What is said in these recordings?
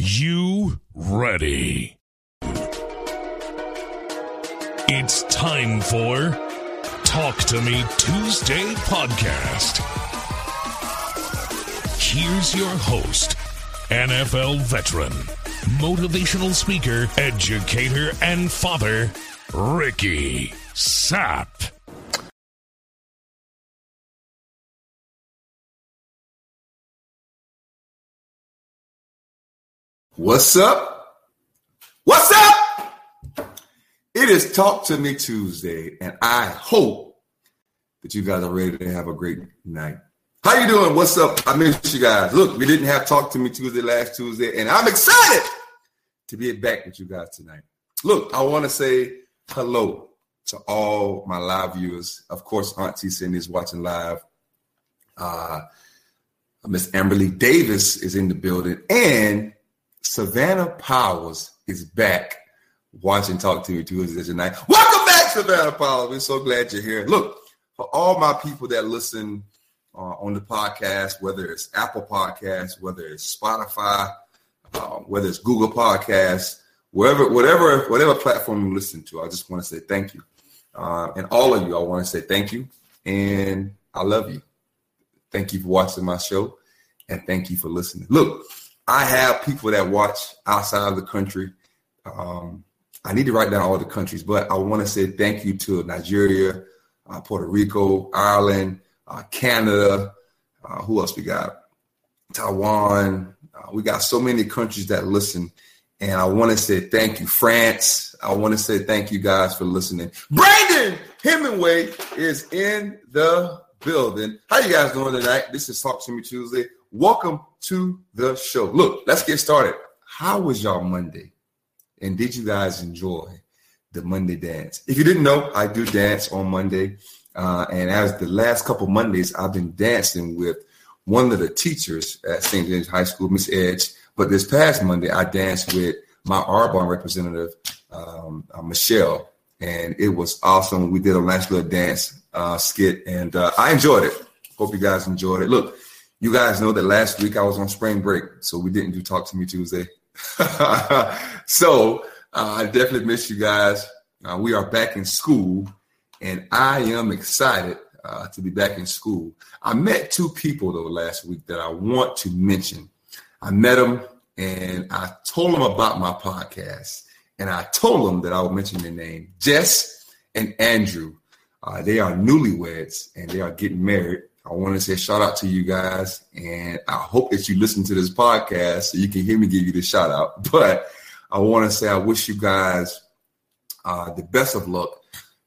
you ready? It's time for Talk to Me Tuesday podcast. Here's your host, NFL veteran, motivational speaker, educator, and father, Ricky Sapp. What's up? What's up? It is Talk to Me Tuesday, and I hope that you guys are ready to have a great night. How you doing? What's up? I miss you guys. Look, we didn't have Talk to Me Tuesday last Tuesday, and I'm excited to be back with you guys tonight. Look, I want to say hello to all my live viewers. Of course, Auntie Cindy is watching live. Uh, Miss Amberly Davis is in the building, and Savannah Powers is back watching Talk to Me Tuesday tonight. Welcome back, Savannah Powers. We're so glad you're here. Look, for all my people that listen uh, on the podcast, whether it's Apple Podcasts, whether it's Spotify, uh, whether it's Google Podcasts, wherever, whatever, whatever platform you listen to, I just want to say thank you. Uh, and all of you, I want to say thank you, and I love you. Thank you for watching my show, and thank you for listening. Look, I have people that watch outside of the country. Um, I need to write down all the countries, but I want to say thank you to Nigeria, uh, Puerto Rico, Ireland, uh, Canada. Uh, who else we got? Taiwan. Uh, we got so many countries that listen. And I want to say thank you, France. I want to say thank you guys for listening. Brandon Hemingway is in the building. How you guys doing tonight? This is Talk to Me Tuesday. Welcome to the show. Look, let's get started. How was y'all Monday? And did you guys enjoy the Monday dance? If you didn't know, I do dance on Monday. Uh, and as the last couple Mondays, I've been dancing with one of the teachers at St. James High School, Miss Edge. But this past Monday, I danced with my Arbonne representative, um, uh, Michelle. And it was awesome. We did a nice little dance uh, skit, and uh, I enjoyed it. Hope you guys enjoyed it. Look, you guys know that last week I was on spring break, so we didn't do Talk to Me Tuesday. so uh, I definitely miss you guys. Uh, we are back in school, and I am excited uh, to be back in school. I met two people though last week that I want to mention. I met them and I told them about my podcast, and I told them that I would mention their name, Jess and Andrew. Uh, they are newlyweds and they are getting married. I want to say shout out to you guys, and I hope that you listen to this podcast so you can hear me give you the shout out. But I want to say I wish you guys uh, the best of luck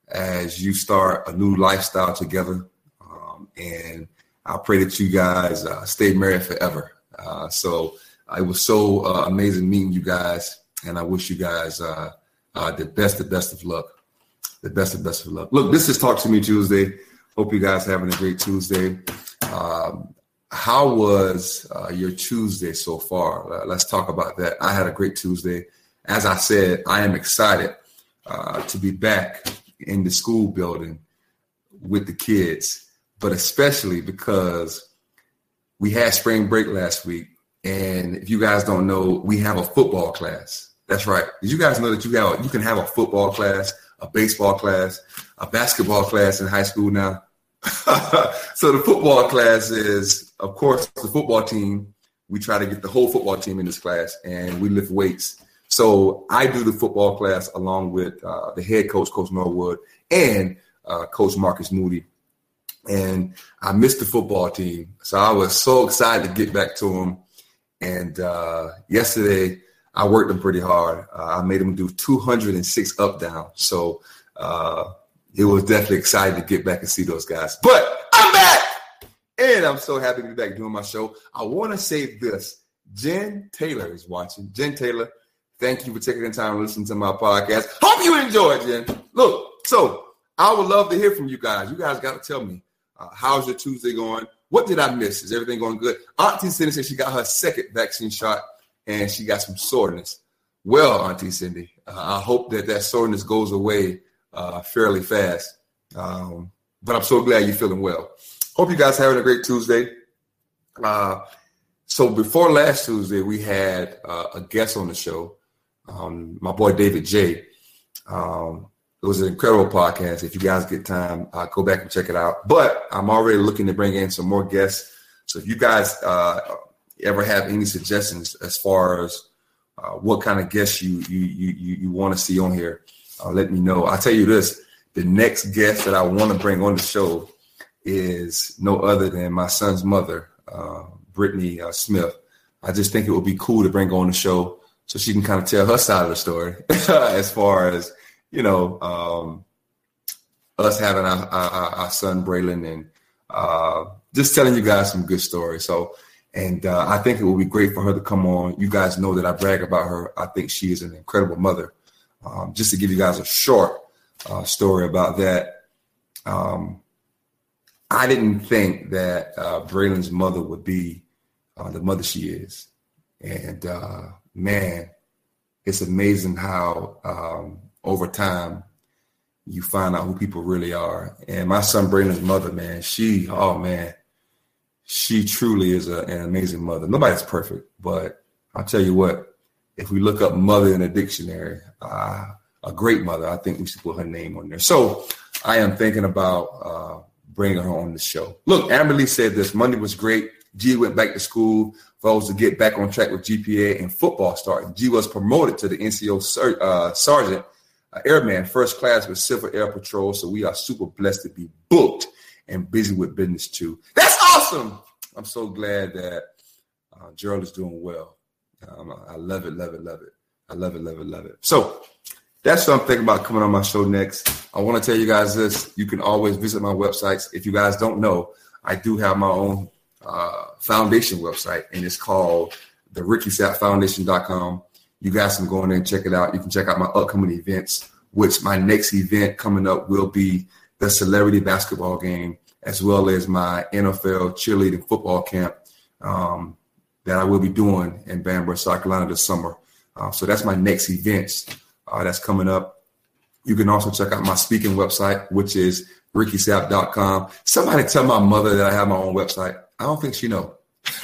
as you start a new lifestyle together, um, and I pray that you guys uh, stay married forever. Uh, so uh, it was so uh, amazing meeting you guys, and I wish you guys uh, the best, the best of luck, the best, the best of luck. Look, this is Talk to Me Tuesday. Hope you guys having a great Tuesday. Um, how was uh, your Tuesday so far? Uh, let's talk about that. I had a great Tuesday. As I said, I am excited uh, to be back in the school building with the kids, but especially because we had spring break last week. And if you guys don't know, we have a football class. That's right. Did you guys know that you have you can have a football class a baseball class, a basketball class in high school now. so the football class is, of course, the football team. We try to get the whole football team in this class, and we lift weights. So I do the football class along with uh, the head coach, Coach Norwood, and uh, Coach Marcus Moody. And I missed the football team, so I was so excited to get back to them. And uh, yesterday, I worked them pretty hard. Uh, I made them do 206 up down. So uh, it was definitely exciting to get back and see those guys. But I'm back, and I'm so happy to be back doing my show. I want to say this: Jen Taylor is watching. Jen Taylor, thank you for taking the time to listen to my podcast. Hope you enjoyed, Jen. Look, so I would love to hear from you guys. You guys got to tell me uh, how's your Tuesday going. What did I miss? Is everything going good? Auntie Cindy said she got her second vaccine shot and she got some soreness. Well, Auntie Cindy, uh, I hope that that soreness goes away uh, fairly fast. Um, but I'm so glad you're feeling well. Hope you guys having a great Tuesday. Uh, so before last Tuesday, we had uh, a guest on the show, um, my boy David J. Um, it was an incredible podcast. If you guys get time, uh, go back and check it out. But I'm already looking to bring in some more guests. So if you guys uh, ever have any suggestions as far as uh, what kind of guests you you you you want to see on here, uh, let me know. I'll tell you this: the next guest that I want to bring on the show is no other than my son's mother, uh, Brittany uh, Smith. I just think it would be cool to bring on the show so she can kind of tell her side of the story as far as you know, um, us having our, our, our son Braylon and uh, just telling you guys some good stories. So, and uh, I think it will be great for her to come on. You guys know that I brag about her. I think she is an incredible mother. Um, just to give you guys a short uh, story about that, um, I didn't think that uh, Braylon's mother would be uh, the mother she is. And uh, man, it's amazing how um, over time, you find out who people really are. And my son Braylon's mother, man, she, oh man, she truly is a, an amazing mother. Nobody's perfect, but I'll tell you what, if we look up mother in a dictionary, uh, a great mother, I think we should put her name on there. So I am thinking about uh, bringing her on the show. Look, Amberly said this Monday was great. G went back to school us to get back on track with GPA and football starting. G was promoted to the NCO ser- uh, sergeant uh, airman, first class with Civil Air Patrol. So we are super blessed to be booked and busy with business too. That's awesome. I'm so glad that uh, Gerald is doing well. Um, I love it, love it, love it. I love it, love it, love it. So that's what I'm thinking about coming on my show next. I want to tell you guys this. You can always visit my websites. If you guys don't know, I do have my own uh, foundation website, and it's called the RickySappFoundation.com. You guys can go in there and check it out. You can check out my upcoming events, which my next event coming up will be the celebrity basketball game, as well as my NFL cheerleading football camp um, that I will be doing in Bamberg, South Carolina this summer. Uh, so that's my next events uh, that's coming up. You can also check out my speaking website, which is rickysapp.com. Somebody tell my mother that I have my own website. I don't think she know.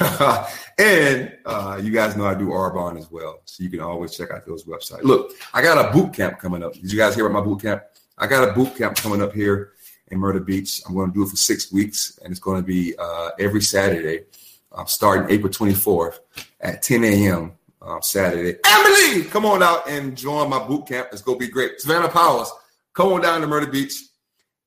and uh, you guys know I do Arbonne as well, so you can always check out those websites. Look, I got a boot camp coming up. Did you guys hear about my boot camp? I got a boot camp coming up here in Myrtle Beach. I'm going to do it for six weeks, and it's going to be uh, every Saturday, uh, starting April 24th at 10 a.m. Uh, Saturday. Emily, come on out and join my boot camp. It's going to be great. Savannah Powers, come on down to Myrtle Beach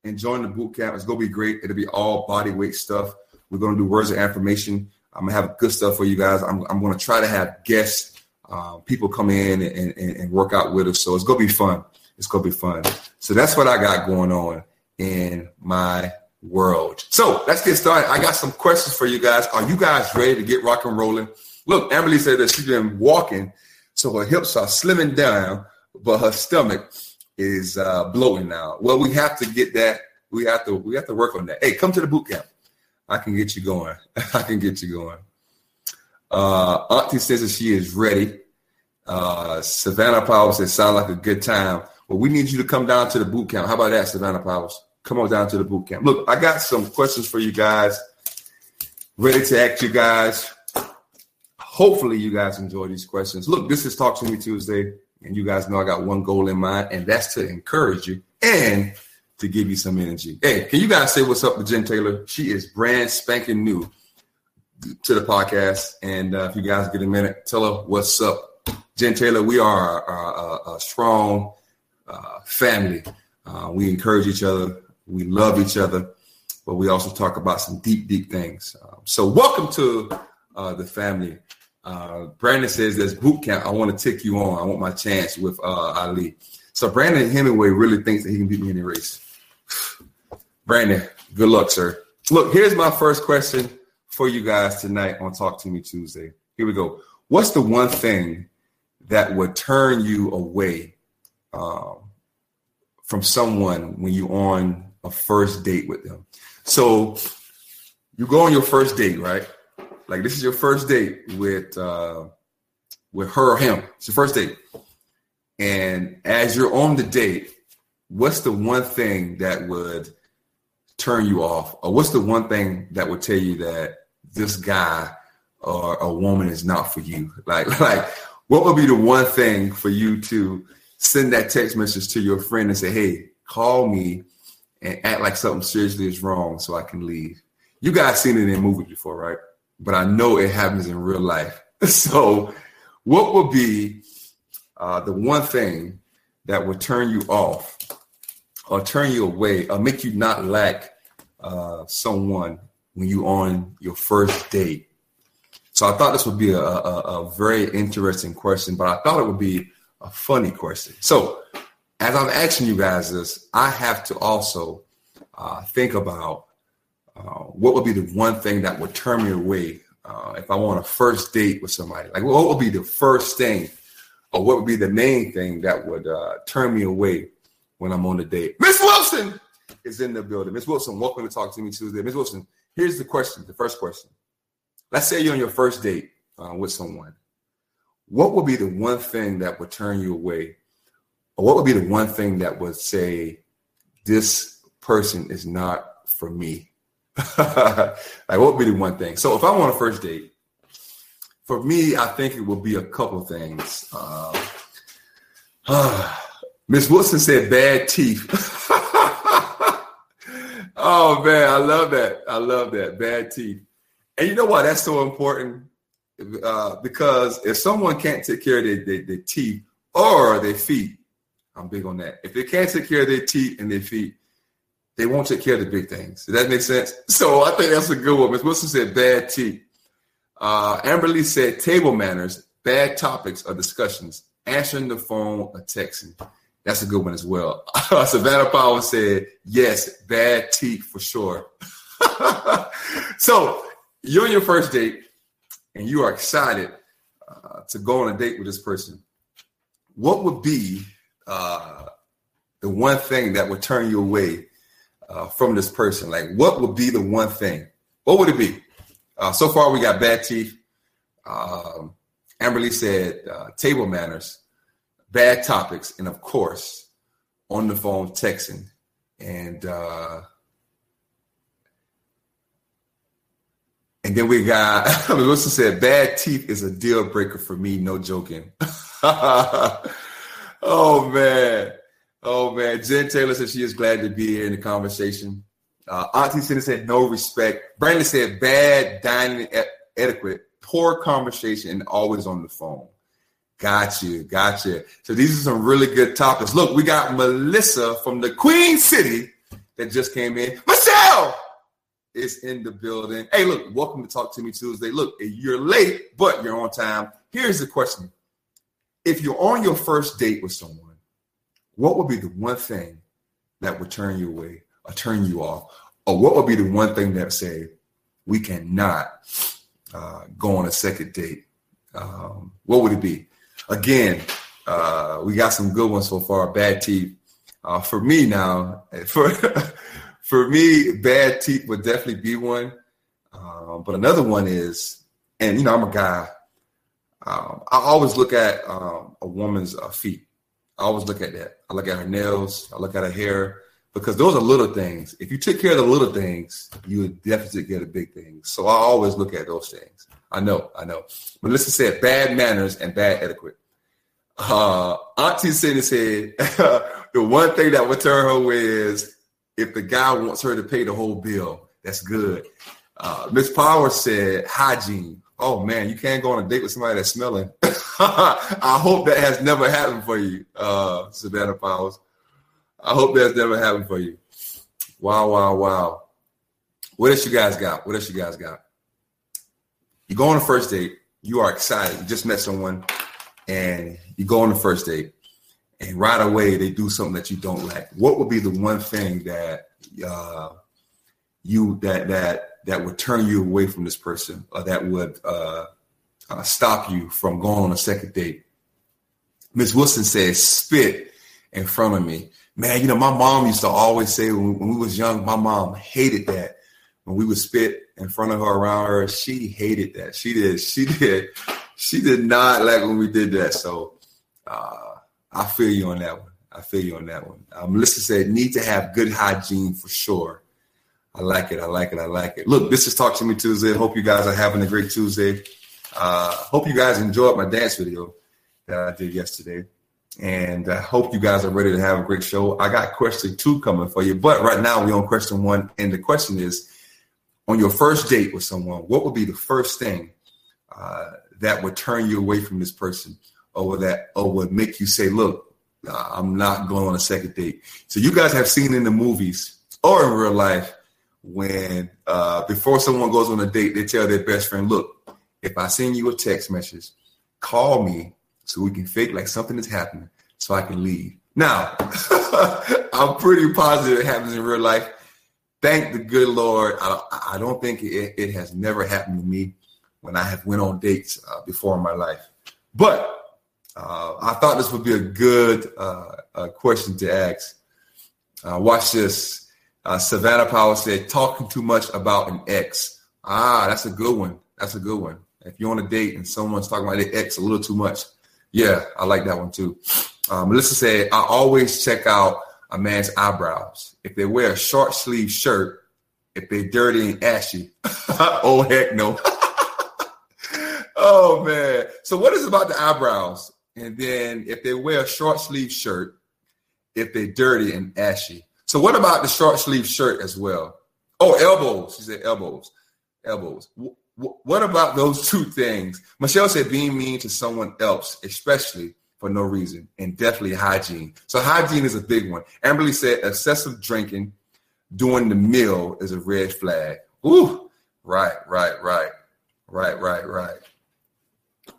and join the boot camp. It's going to be great. It'll be all body weight stuff. We're going to do words of affirmation. I'm gonna have good stuff for you guys. I'm, I'm gonna try to have guests, uh, people come in and, and, and, work out with us. So it's gonna be fun. It's gonna be fun. So that's what I got going on in my world. So let's get started. I got some questions for you guys. Are you guys ready to get rock and rolling? Look, Emily said that she's been walking, so her hips are slimming down, but her stomach is uh, bloating now. Well, we have to get that. We have to. We have to work on that. Hey, come to the boot camp. I can get you going. I can get you going. Uh, Auntie says that she is ready. Uh, Savannah Powers says, sound like a good time. Well, we need you to come down to the boot camp. How about that, Savannah Powers? Come on down to the boot camp. Look, I got some questions for you guys. Ready to ask you guys. Hopefully, you guys enjoy these questions. Look, this is Talk to Me Tuesday, and you guys know I got one goal in mind, and that's to encourage you and to give you some energy. Hey, can you guys say what's up to Jen Taylor? She is brand spanking new to the podcast. And uh, if you guys get a minute, tell her what's up. Jen Taylor, we are a, a, a strong uh, family. Uh, we encourage each other. We love each other, but we also talk about some deep, deep things. Um, so welcome to uh, the family. Uh, Brandon says there's boot camp. I want to take you on. I want my chance with uh, Ali. So Brandon Hemingway really thinks that he can beat me in the race. Brandon, good luck, sir. Look, here's my first question for you guys tonight on Talk to Me Tuesday. Here we go. What's the one thing that would turn you away um, from someone when you're on a first date with them? So you go on your first date, right? Like this is your first date with uh, with her or him. It's your first date, and as you're on the date, what's the one thing that would turn you off? Or what's the one thing that would tell you that this guy or a woman is not for you? Like, like what would be the one thing for you to send that text message to your friend and say, hey, call me and act like something seriously is wrong so I can leave? You guys seen it in movies before, right? But I know it happens in real life. So, what would be uh, the one thing that would turn you off or turn you away or make you not like uh, someone when you're on your first date? So I thought this would be a, a, a, very interesting question, but I thought it would be a funny question. So as I'm asking you guys this, I have to also uh, think about uh, what would be the one thing that would turn me away uh, if I want a first date with somebody. Like, what would be the first thing, or what would be the main thing that would uh, turn me away when I'm on a date? Miss Wilson is in the building. Miss Wilson, welcome to Talk to Me Tuesday. Miss Wilson, here's the question. The first question. Let's say you're on your first date uh, with someone. What would be the one thing that would turn you away? What would be the one thing that would say, this person is not for me? like, what would be the one thing? So, if I'm on a first date, for me, I think it would be a couple things. Uh, Miss Wilson said bad teeth. oh man, I love that. I love that. Bad teeth. And you know why that's so important? Uh, because if someone can't take care of their, their, their, teeth or their feet, I'm big on that. If they can't take care of their teeth and their feet, they won't take care of the big things. Does that make sense? So I think that's a good one. Ms. Wilson said bad teeth. Uh, Amberly said table manners, bad topics or discussions, answering the phone or texting. That's a good one as well. Savannah Powell said, yes, bad teeth for sure. so you're on your first date and you are excited uh, to go on a date with this person, what would be the one thing that would turn you away uh, from this person? Like, what would be the one thing? What would it be? Uh, so far, we got bad teeth. Um, Amberly said uh, table manners, bad topics, and of course, on the phone texting. And uh, And then we got Melissa said, "Bad teeth is a deal breaker for me. No joking." oh man, oh man. Jen Taylor said she is glad to be here in the conversation. Uh, Auntie Cindy said, "No respect." Brandon said, "Bad dining etiquette, poor conversation, and always on the phone." Got you, got you. So these are some really good topics. Look, we got Melissa from the Queen City that just came in. Michelle is in the building. Hey, look, welcome to Talk to Me Tuesday. Look, you're late, but you're on time. Here's the question If you're on your first date with someone, what would be the one thing that would turn you away or turn you off? Or what would be the one thing that say, we cannot uh, go on a second date? Um, what would it be? Again, uh, we got some good ones so far. Bad teeth. Uh, for me now, for for me, bad teeth would definitely be one. Um, but another one is, and you know, I'm a guy. Um, I always look at um, a woman's uh, feet. I always look at that. I look at her nails. I look at her hair because those are little things. If you take care of the little things, you would definitely get a big thing. So I always look at those things. I know, I know. Melissa said bad manners and bad etiquette. Uh, Auntie Cindy said the one thing that would turn her away is if the guy wants her to pay the whole bill, that's good. Uh, Miss Power said hygiene. Oh man, you can't go on a date with somebody that's smelling. I hope that has never happened for you, uh, Savannah Powers. I hope that's never happened for you. Wow, wow, wow. What else you guys got? What else you guys got? You go on a first date. You are excited. You just met someone, and you go on the first date and right away they do something that you don't like, what would be the one thing that uh, you that that that would turn you away from this person, or that would uh, uh, stop you from going on a second date? Miss Wilson says, "Spit in front of me." Man, you know my mom used to always say when, when we was young, my mom hated that when we would spit in front of her around her. She hated that. She did. She did. She did not like when we did that. So. Uh, I feel you on that one. I feel you on that one. Um, Melissa said, need to have good hygiene for sure. I like it. I like it. I like it. Look, this is Talk to Me Tuesday. Hope you guys are having a great Tuesday. Uh, hope you guys enjoyed my dance video that I did yesterday. And I hope you guys are ready to have a great show. I got question two coming for you, but right now we're on question one. And the question is on your first date with someone, what would be the first thing uh, that would turn you away from this person or that or would make you say, look, uh, I'm not going on a second date. So you guys have seen in the movies or in real life when uh, before someone goes on a date, they tell their best friend, look, if I send you a text message, call me so we can fake like something is happening so I can leave. Now, I'm pretty positive it happens in real life. Thank the good Lord. I, I don't think it, it, has never happened to me when I have went on dates uh, before in my life. But uh, I thought this would be a good uh, question to ask. Uh, watch this. Uh, Savannah Powell said, talking too much about an ex. Ah, that's a good one. That's a good one. If you're on a date and someone's talking about their ex a little too much, yeah, I like that one too. Um, Melissa said, I always check out a man's eyebrows. If they wear a short sleeve shirt, if they're dirty and ashy, oh heck no. oh man. So what is about the eyebrows? And then if they wear a short sleeve shirt, if they're dirty and ashy. So what about the short sleeve shirt as well? Oh, elbows. She said elbows. Elbows what about those two things? Michelle said being mean to someone else, especially for no reason, and definitely hygiene. So hygiene is a big one. Amberly said excessive drinking during the meal is a red flag. Ooh, right, right, right, right, right, right,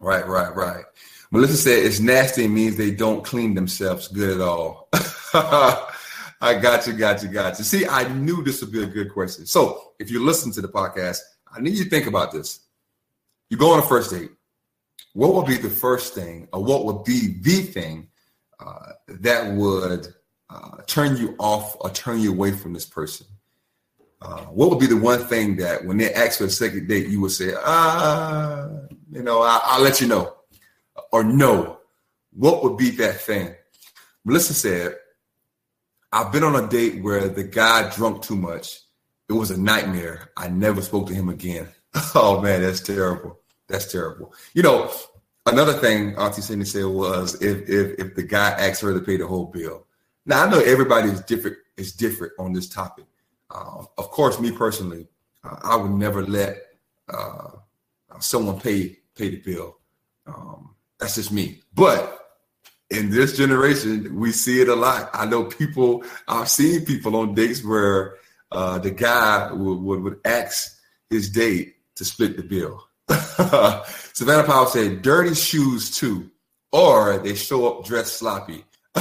right, right, right. Melissa said it's nasty and means they don't clean themselves good at all. I got you, got you, got you. See, I knew this would be a good question. So if you listen to the podcast, I need you to think about this. You go on a first date. What would be the first thing, or what would be the thing uh, that would uh, turn you off or turn you away from this person? Uh, what would be the one thing that when they ask for a second date, you would say, ah, you know, I, will let you know, or no? What would be that thing? Melissa said, I've been on a date where the guy drunk too much it was a nightmare. I never spoke to him again. oh man, that's terrible. That's terrible. You know, another thing Auntie Cindy said was if if if the guy asked her to pay the whole bill. Now I know everybody is different is different on this topic. Um, of course, me personally, uh, I would never let uh, someone pay pay the bill. Um, that's just me. But in this generation, we see it a lot. I know people. I've seen people on dates where uh, the guy would, would, would ask his date to split the bill. Savannah Powell said, dirty shoes too, or they show up dressed sloppy.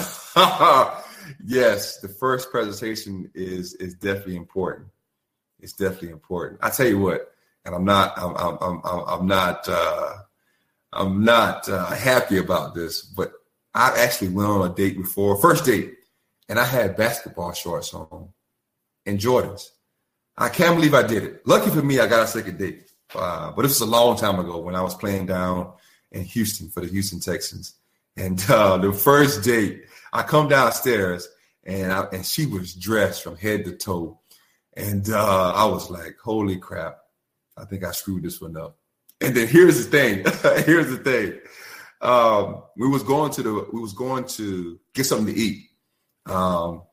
yes, the first presentation is is definitely important. It's definitely important. I tell you what, and I'm not I'm I'm I'm, I'm not uh, I'm not uh, happy about this, but I actually went on a date before, first date, and I had basketball shorts on and Jordans. I can't believe I did it. Lucky for me, I got a second date. Uh, but this was a long time ago when I was playing down in Houston for the Houston Texans. And uh, the first date, I come downstairs and I, and she was dressed from head to toe, and uh, I was like, "Holy crap! I think I screwed this one up." And then here's the thing. here's the thing. Um, we was going to the we was going to get something to eat. Um,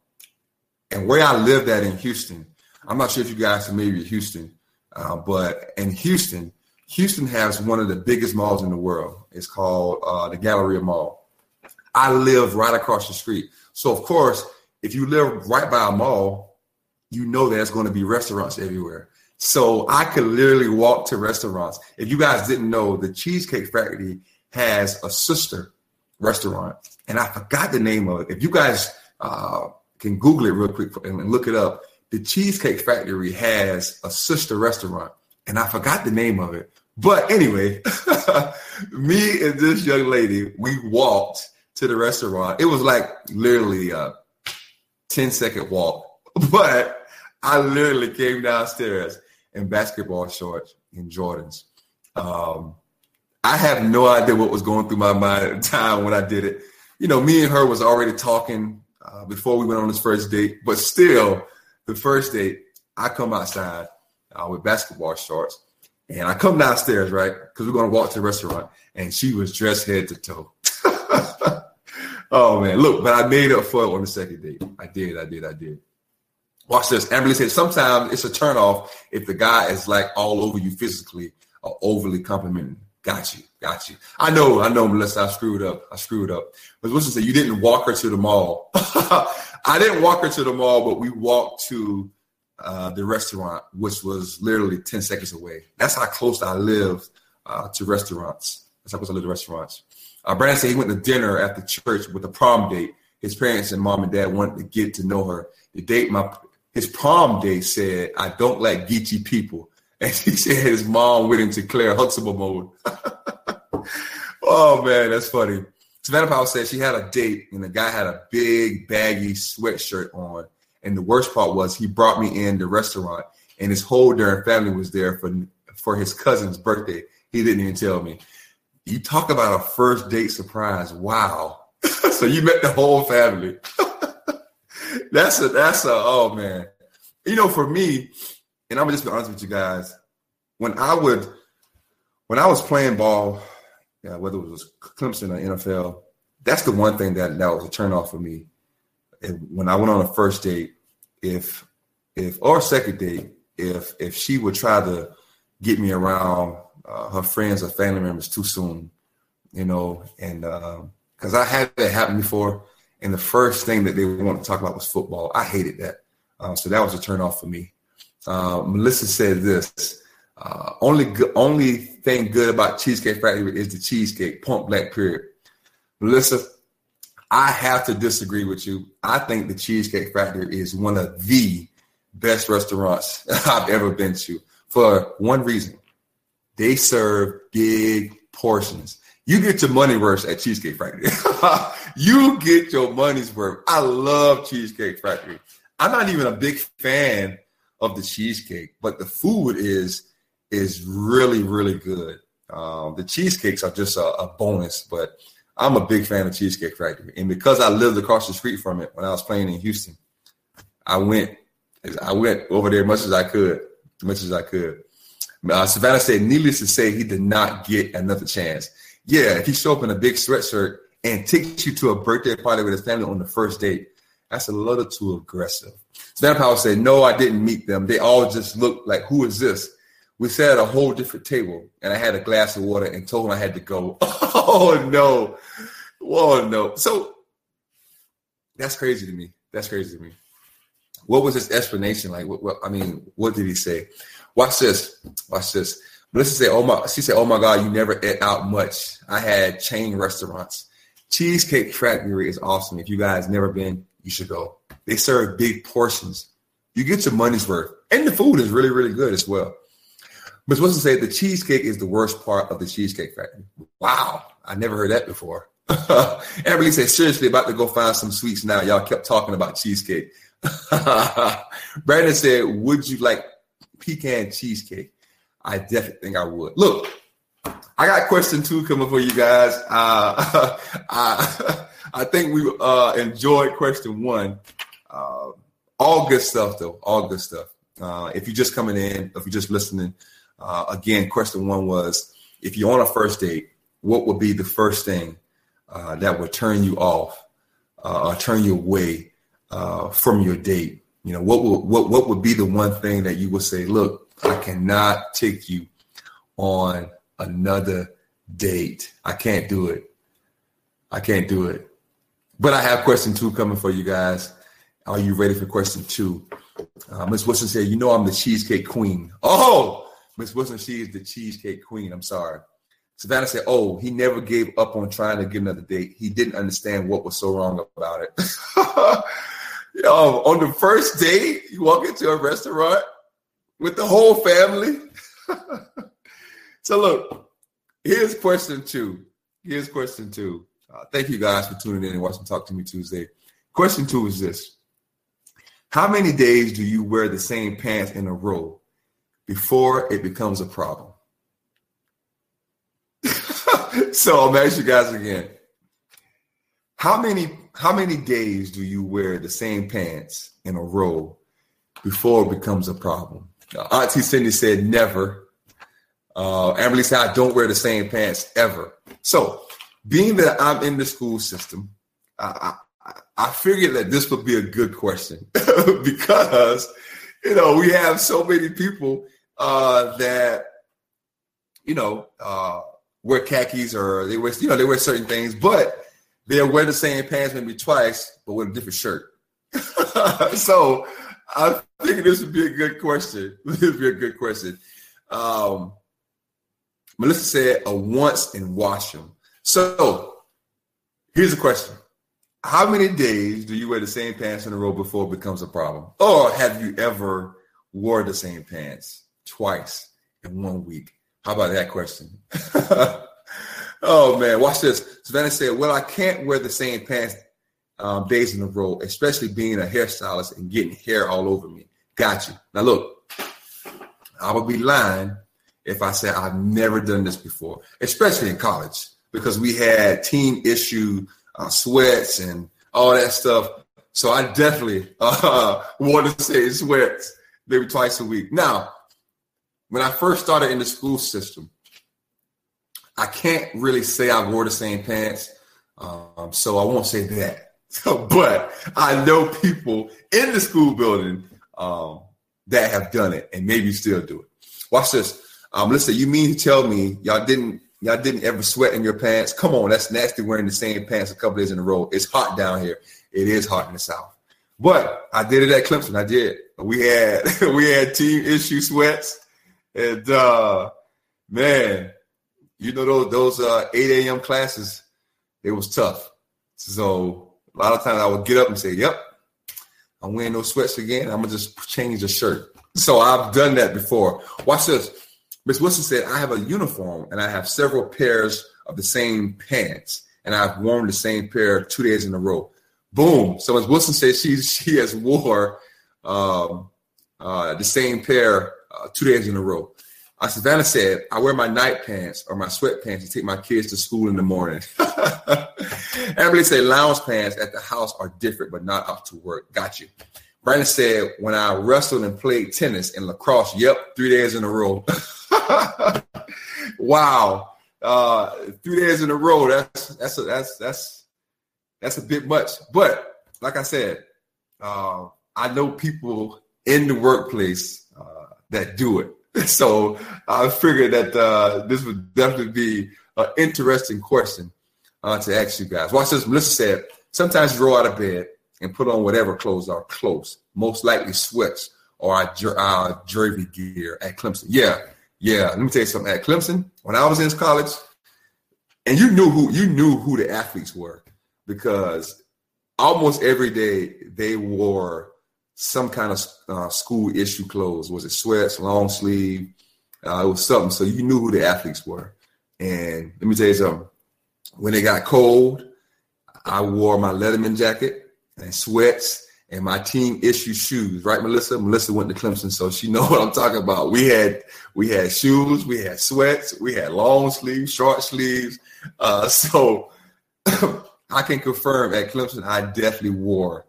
and where I lived at in Houston, I'm not sure if you guys are familiar with Houston, uh, but in Houston, Houston has one of the biggest malls in the world. It's called uh, the Galleria Mall. I live right across the street. So, of course, if you live right by a mall, you know there's going to be restaurants everywhere. So I could literally walk to restaurants. If you guys didn't know, the Cheesecake Factory has a sister restaurant, and I forgot the name of it. If you guys uh, can Google it real quick and look it up. The Cheesecake Factory has a sister restaurant, and I forgot the name of it. But anyway, me and this young lady, we walked to the restaurant. It was like literally a 10 second walk, but I literally came downstairs in basketball shorts and Jordans. Um, I have no idea what was going through my mind at the time when I did it. You know, me and her was already talking uh, before we went on this first date. But still, the first date, I come outside uh, with basketball shorts, and I come downstairs, right? Because we're gonna walk to the restaurant, and she was dressed head to toe. oh man, look, but I made up for it on the second date. I did, I did, I did. Watch this. Emily said sometimes it's a turnoff if the guy is like all over you physically or overly complimenting. Got you, got you. I know, I know, Melissa. I screwed up. I screwed up. But listen, say you didn't walk her to the mall. I didn't walk her to the mall, but we walked to uh, the restaurant, which was literally 10 seconds away. That's how close I lived uh, to restaurants. That's how close I lived to restaurants. Uh, Brandon said he went to dinner at the church with a prom date. His parents and mom and dad wanted to get to know her. The date, my his prom date said, I don't like geeky people. And he said his mom went into Claire Huxtable mode. oh man, that's funny. Savannah Powell said she had a date and the guy had a big baggy sweatshirt on. And the worst part was he brought me in the restaurant and his whole darn family was there for for his cousin's birthday. He didn't even tell me. You talk about a first date surprise. Wow. so you met the whole family. that's a that's a oh man. You know, for me, and I'm gonna just be honest with you guys, when I would when I was playing ball, yeah, whether it was Clemson or NFL, that's the one thing that that was a turnoff for me. And when I went on a first date, if if or second date, if if she would try to get me around uh, her friends or family members too soon, you know, and because uh, I had that happen before, and the first thing that they wanted to talk about was football. I hated that. Uh, so that was a turnoff for me. Uh, Melissa said this. Uh, only only thing good about Cheesecake Factory is the cheesecake, point black period. Melissa, I have to disagree with you. I think the Cheesecake Factory is one of the best restaurants I've ever been to for one reason. They serve big portions. You get your money worth at Cheesecake Factory. you get your money's worth. I love Cheesecake Factory. I'm not even a big fan of the cheesecake, but the food is is really really good. Um, the cheesecakes are just a, a, bonus, but I'm a big fan of Cheesecake Factory, and because I lived across the street from it when I was playing in Houston, I went I went over there as much as I could, as much as I could. Uh, Savannah said, needless to say, he did not get another chance yeah, if he show up in a big sweatshirt and takes you to a birthday party with his family on the first date, that's a little too aggressive. Savannah Powell said, No, I didn't meet them. They all just looked like, Who is this? We sat at a whole different table, and I had a glass of water and told him I had to go. oh, no. Oh, no. So that's crazy to me. That's crazy to me. What was his explanation like? What, what, I mean, what did he say? Watch this. Watch this. Melissa said, "Oh my," she said, "Oh my God, you never ate out much. I had chain restaurants. Cheesecake Factory is awesome. If you guys never been, you should go. They serve big portions. You get your money's worth, and the food is really, really good as well." Ms. to say the cheesecake is the worst part of the Cheesecake Factory. Wow, I never heard that before. Everybody said, seriously, about to go find some sweets now. Y'all kept talking about cheesecake. Brandon said, would you like pecan cheesecake? I definitely think I would. Look, I got question two coming for you guys. Uh, I, I think we uh, enjoyed question one. Uh, all good stuff, though. All good stuff. Uh, if you're just coming in, if you're just listening, uh, again, question one was if you're on a first date, what would be the first thing uh, that would turn you off or turn you away from your date? You know, what would what what would be the one thing that you would say, look, I cannot take you on another date. I can't do it. I can't do it. But I have question two coming for you guys. Are you ready for question two? Uh, Miss Wilson said, "You know I'm the cheesecake queen." Oh, Miss Wilson, she is the cheesecake queen. I'm sorry. Savannah said, "Oh, he never gave up on trying to get another date. He didn't understand what was so wrong about it." Yo, on the first date, you walk into a restaurant with the whole family. so look, here's question two. Here's question two. Uh, thank you guys for tuning in and watching Talk to Me Tuesday. Question two is this: How many days do you wear the same pants in a row before it becomes a problem? so I'm asking you guys again. How many how many days do you wear the same pants in a row before it becomes a problem. Uh, Auntie Cindy said never. Uh, Amberly said I don't wear the same pants ever. So, being that I'm in the school system, I, I, I figured that this would be a good question because you know we have so many people uh, that you know uh, wear khakis or they wear you know they wear certain things, but they'll wear the same pants maybe twice, but with a different shirt. so I think this would be a good question. This would be a good question. Um, Melissa said a once and wash them. So here's a question. How many days do you wear the same pants in a row before it becomes a problem? Or have you ever wore the same pants twice in one week? How about that question? oh man, watch this. Savannah said, Well, I can't wear the same pants um, days in a row, especially being a hairstylist and getting hair all over me. Got you. Now look, I would be lying if I said I've never done this before, especially in college, because we had team issue uh, sweats and all that stuff. So I definitely uh, want to say sweats maybe twice a week. Now, when I first started in the school system, I can't really say I wore the same pants, um, so I won't say that. but I know people in the school building um, that have done it and maybe still do it. Watch this. Um, listen, you mean to tell me y'all didn't y'all didn't ever sweat in your pants? Come on, that's nasty wearing the same pants a couple days in a row. It's hot down here. It is hot in the south. But I did it at Clemson. I did. We had we had team issue sweats, and uh, man, you know those those uh, 8 a.m. classes, it was tough. So a lot of times I would get up and say, "Yep, I'm wearing those sweats again. I'm gonna just change the shirt." So I've done that before. Watch this. Miss Wilson said, "I have a uniform and I have several pairs of the same pants, and I've worn the same pair two days in a row." Boom. So Miss Wilson said she she has wore um, uh, the same pair uh, two days in a row. Uh, Savannah said, I wear my night pants or my sweatpants to take my kids to school in the morning. Emily said, lounge pants at the house are different, but not up to work. Got you. Brandon said, when I wrestled and played tennis and lacrosse, yep, three days in a row. wow. Uh, three days in a row. That's, that's, a, that's, that's, that's a bit much. But like I said, uh, I know people in the workplace uh, that do it. so I figured that uh, this would definitely be an interesting question uh, to ask you guys. Watch this. Melissa said, sometimes you roll out of bed and put on whatever clothes are close, most likely sweats or our, our gear at Clemson. Yeah, yeah. Let me tell you something. At Clemson, when I was in college, and you knew who you knew who the athletes were because almost every day they wore some kind of uh, school issue clothes. Was it sweats, long sleeve? Uh, it was something. So you knew who the athletes were. And let me tell you something. When it got cold, I wore my Letterman jacket and sweats and my team issued shoes. Right, Melissa? Melissa went to Clemson, so she know what I'm talking about. We had we had shoes, we had sweats, we had long sleeves, short sleeves. Uh, so I can confirm at Clemson, I definitely wore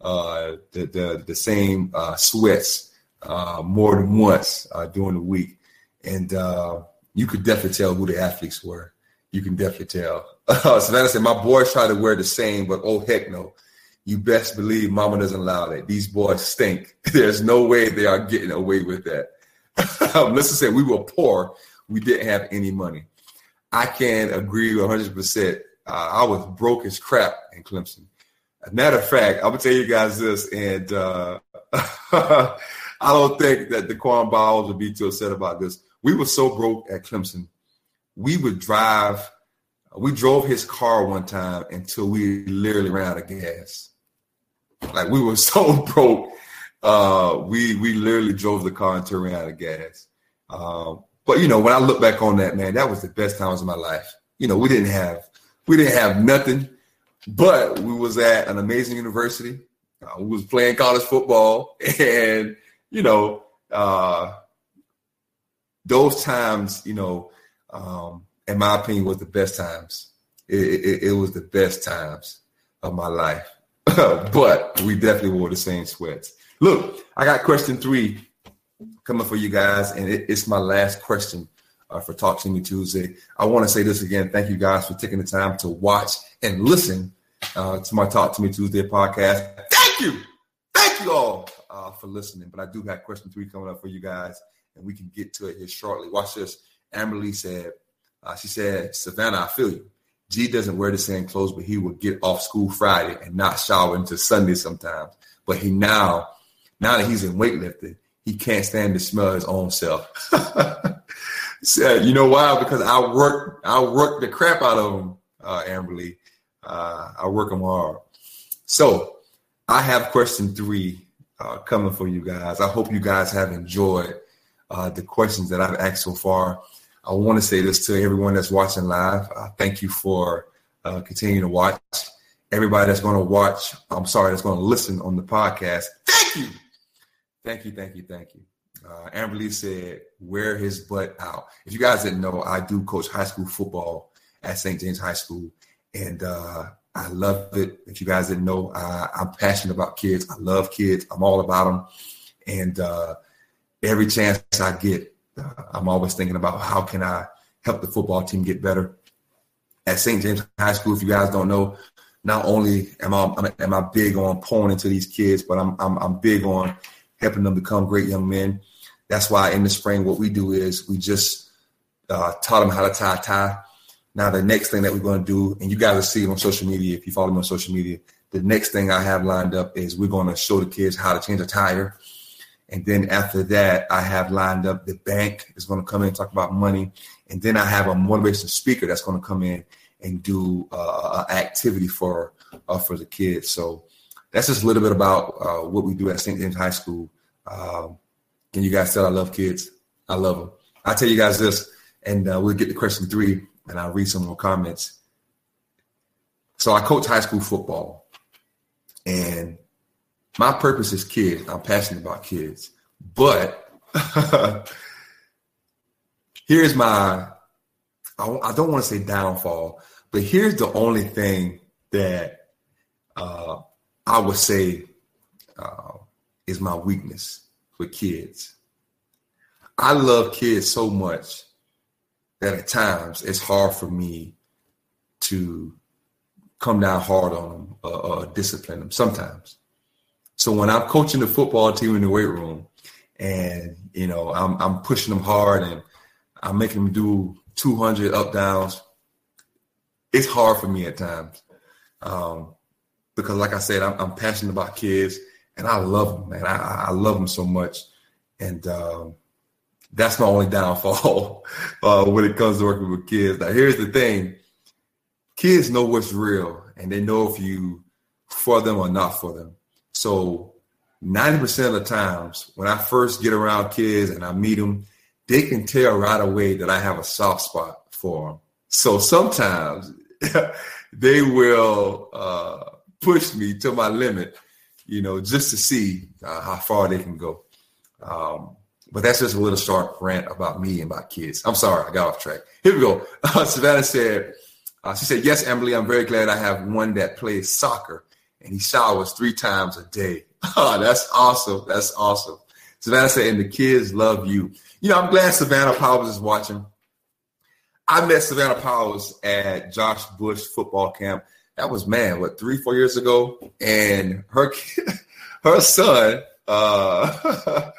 uh, the, the, the same uh, sweats uh, more than once uh, during the week, and uh, you could definitely tell who the athletes were. You can definitely tell. So Savannah said, "My boys try to wear the same, but oh heck no." You best believe Mama doesn't allow that. These boys stink. There's no way they are getting away with that. Melissa said, "We were poor. We didn't have any money." I can agree 100. Uh, percent I was broke as crap in Clemson As a matter of fact, I'm gonna tell you guys this, and uh, I don't think that Da'Quan Bowers would be too upset about this. We were so broke at Clemson, we would drive. We drove his car one time until we literally ran out of gas. Like we were so broke, uh, we we literally drove the car until ran out of gas. Uh, but you know, when I look back on that, man, that was the best times of my life. You know, we didn't have we didn't have nothing but we was at an amazing university. Uh, we was playing college football, and you know, uh, those times, you know, um, in my opinion, was the best times. It, it, it was the best times of my life. but we definitely wore the same sweats. Look, I got question three coming for you guys, and it, it's my last question uh, for Talk to Me Tuesday. I want to say this again. Thank you guys for taking the time to watch and listen uh, to my Talk to Me Tuesday podcast. Thank you. Thank you all uh, for listening. But I do have question three coming up for you guys, and we can get to it here shortly. Watch this. Amberly said, uh, she said, Savannah, I feel you. G doesn't wear the same clothes, but he would get off school Friday and not shower until Sunday sometimes. But he now, now that he's in weightlifting, he can't stand to smell his own self. Said, you know why? Because I work, I work the crap out of him, uh, Amberly. Uh, I work him hard. So I have question three uh, coming for you guys. I hope you guys have enjoyed uh, the questions that I've asked so far. I want to say this to everyone that's watching live. Uh, thank you for uh, continuing to watch. Everybody that's going to watch, I'm sorry, that's going to listen on the podcast. Thank you. Thank you, thank you, thank you. Uh, Amberly said, wear his butt out. If you guys didn't know, I do coach high school football at St. James High School. And uh, I love it. If you guys didn't know, I, am passionate about kids. I love kids. I'm all about them. And uh, every chance I get, I'm always thinking about how can I help the football team get better. At St. James High School, if you guys don't know, not only am I am I big on pouring into these kids, but I'm I'm, I'm big on helping them become great young men. That's why in the spring, what we do is we just uh, taught them how to tie a tie. Now, the next thing that we're going to do, and you guys will see it on social media if you follow me on social media, the next thing I have lined up is we're going to show the kids how to change a tire. And then after that, I have lined up the bank is going to come in and talk about money. And then I have a motivational speaker that's going to come in and do uh, an activity for uh, for the kids. So that's just a little bit about uh, what we do at St. James High School. Um, can you guys tell I love kids? I love them. I'll tell you guys this, and uh, we'll get to question three, and I'll read some more comments. So I coach high school football, and my purpose is kids. I'm passionate about kids, but here's my I don't want to say downfall, but here's the only thing that uh, I would say uh, is my weakness with kids. I love kids so much that at times it's hard for me to come down hard on them or, or discipline them sometimes. So when I'm coaching the football team in the weight room and, you know, I'm, I'm pushing them hard and I'm making them do 200 up downs, it's hard for me at times. Um, because like I said, I'm, I'm, passionate about kids and I love them, man. I, I love them so much. And um, that's my only downfall uh, when it comes to working with kids. Now, here's the thing kids know what's real and they know if you for them or not for them. So 90% of the times when I first get around kids and I meet them, they can tell right away that I have a soft spot for them. So sometimes they will uh, push me to my limit, you know, just to see uh, how far they can go. Um, but that's just a little short rant about me and my kids. I'm sorry, I got off track. Here we go. Uh, Savannah said, uh, she said, yes, Emily, I'm very glad I have one that plays soccer and he showers three times a day. Oh, that's awesome. That's awesome. Savannah said, and the kids love you. You know, I'm glad Savannah Powers is watching. I met Savannah Powers at Josh Bush football camp that was man, what three, four years ago, and her her son, uh,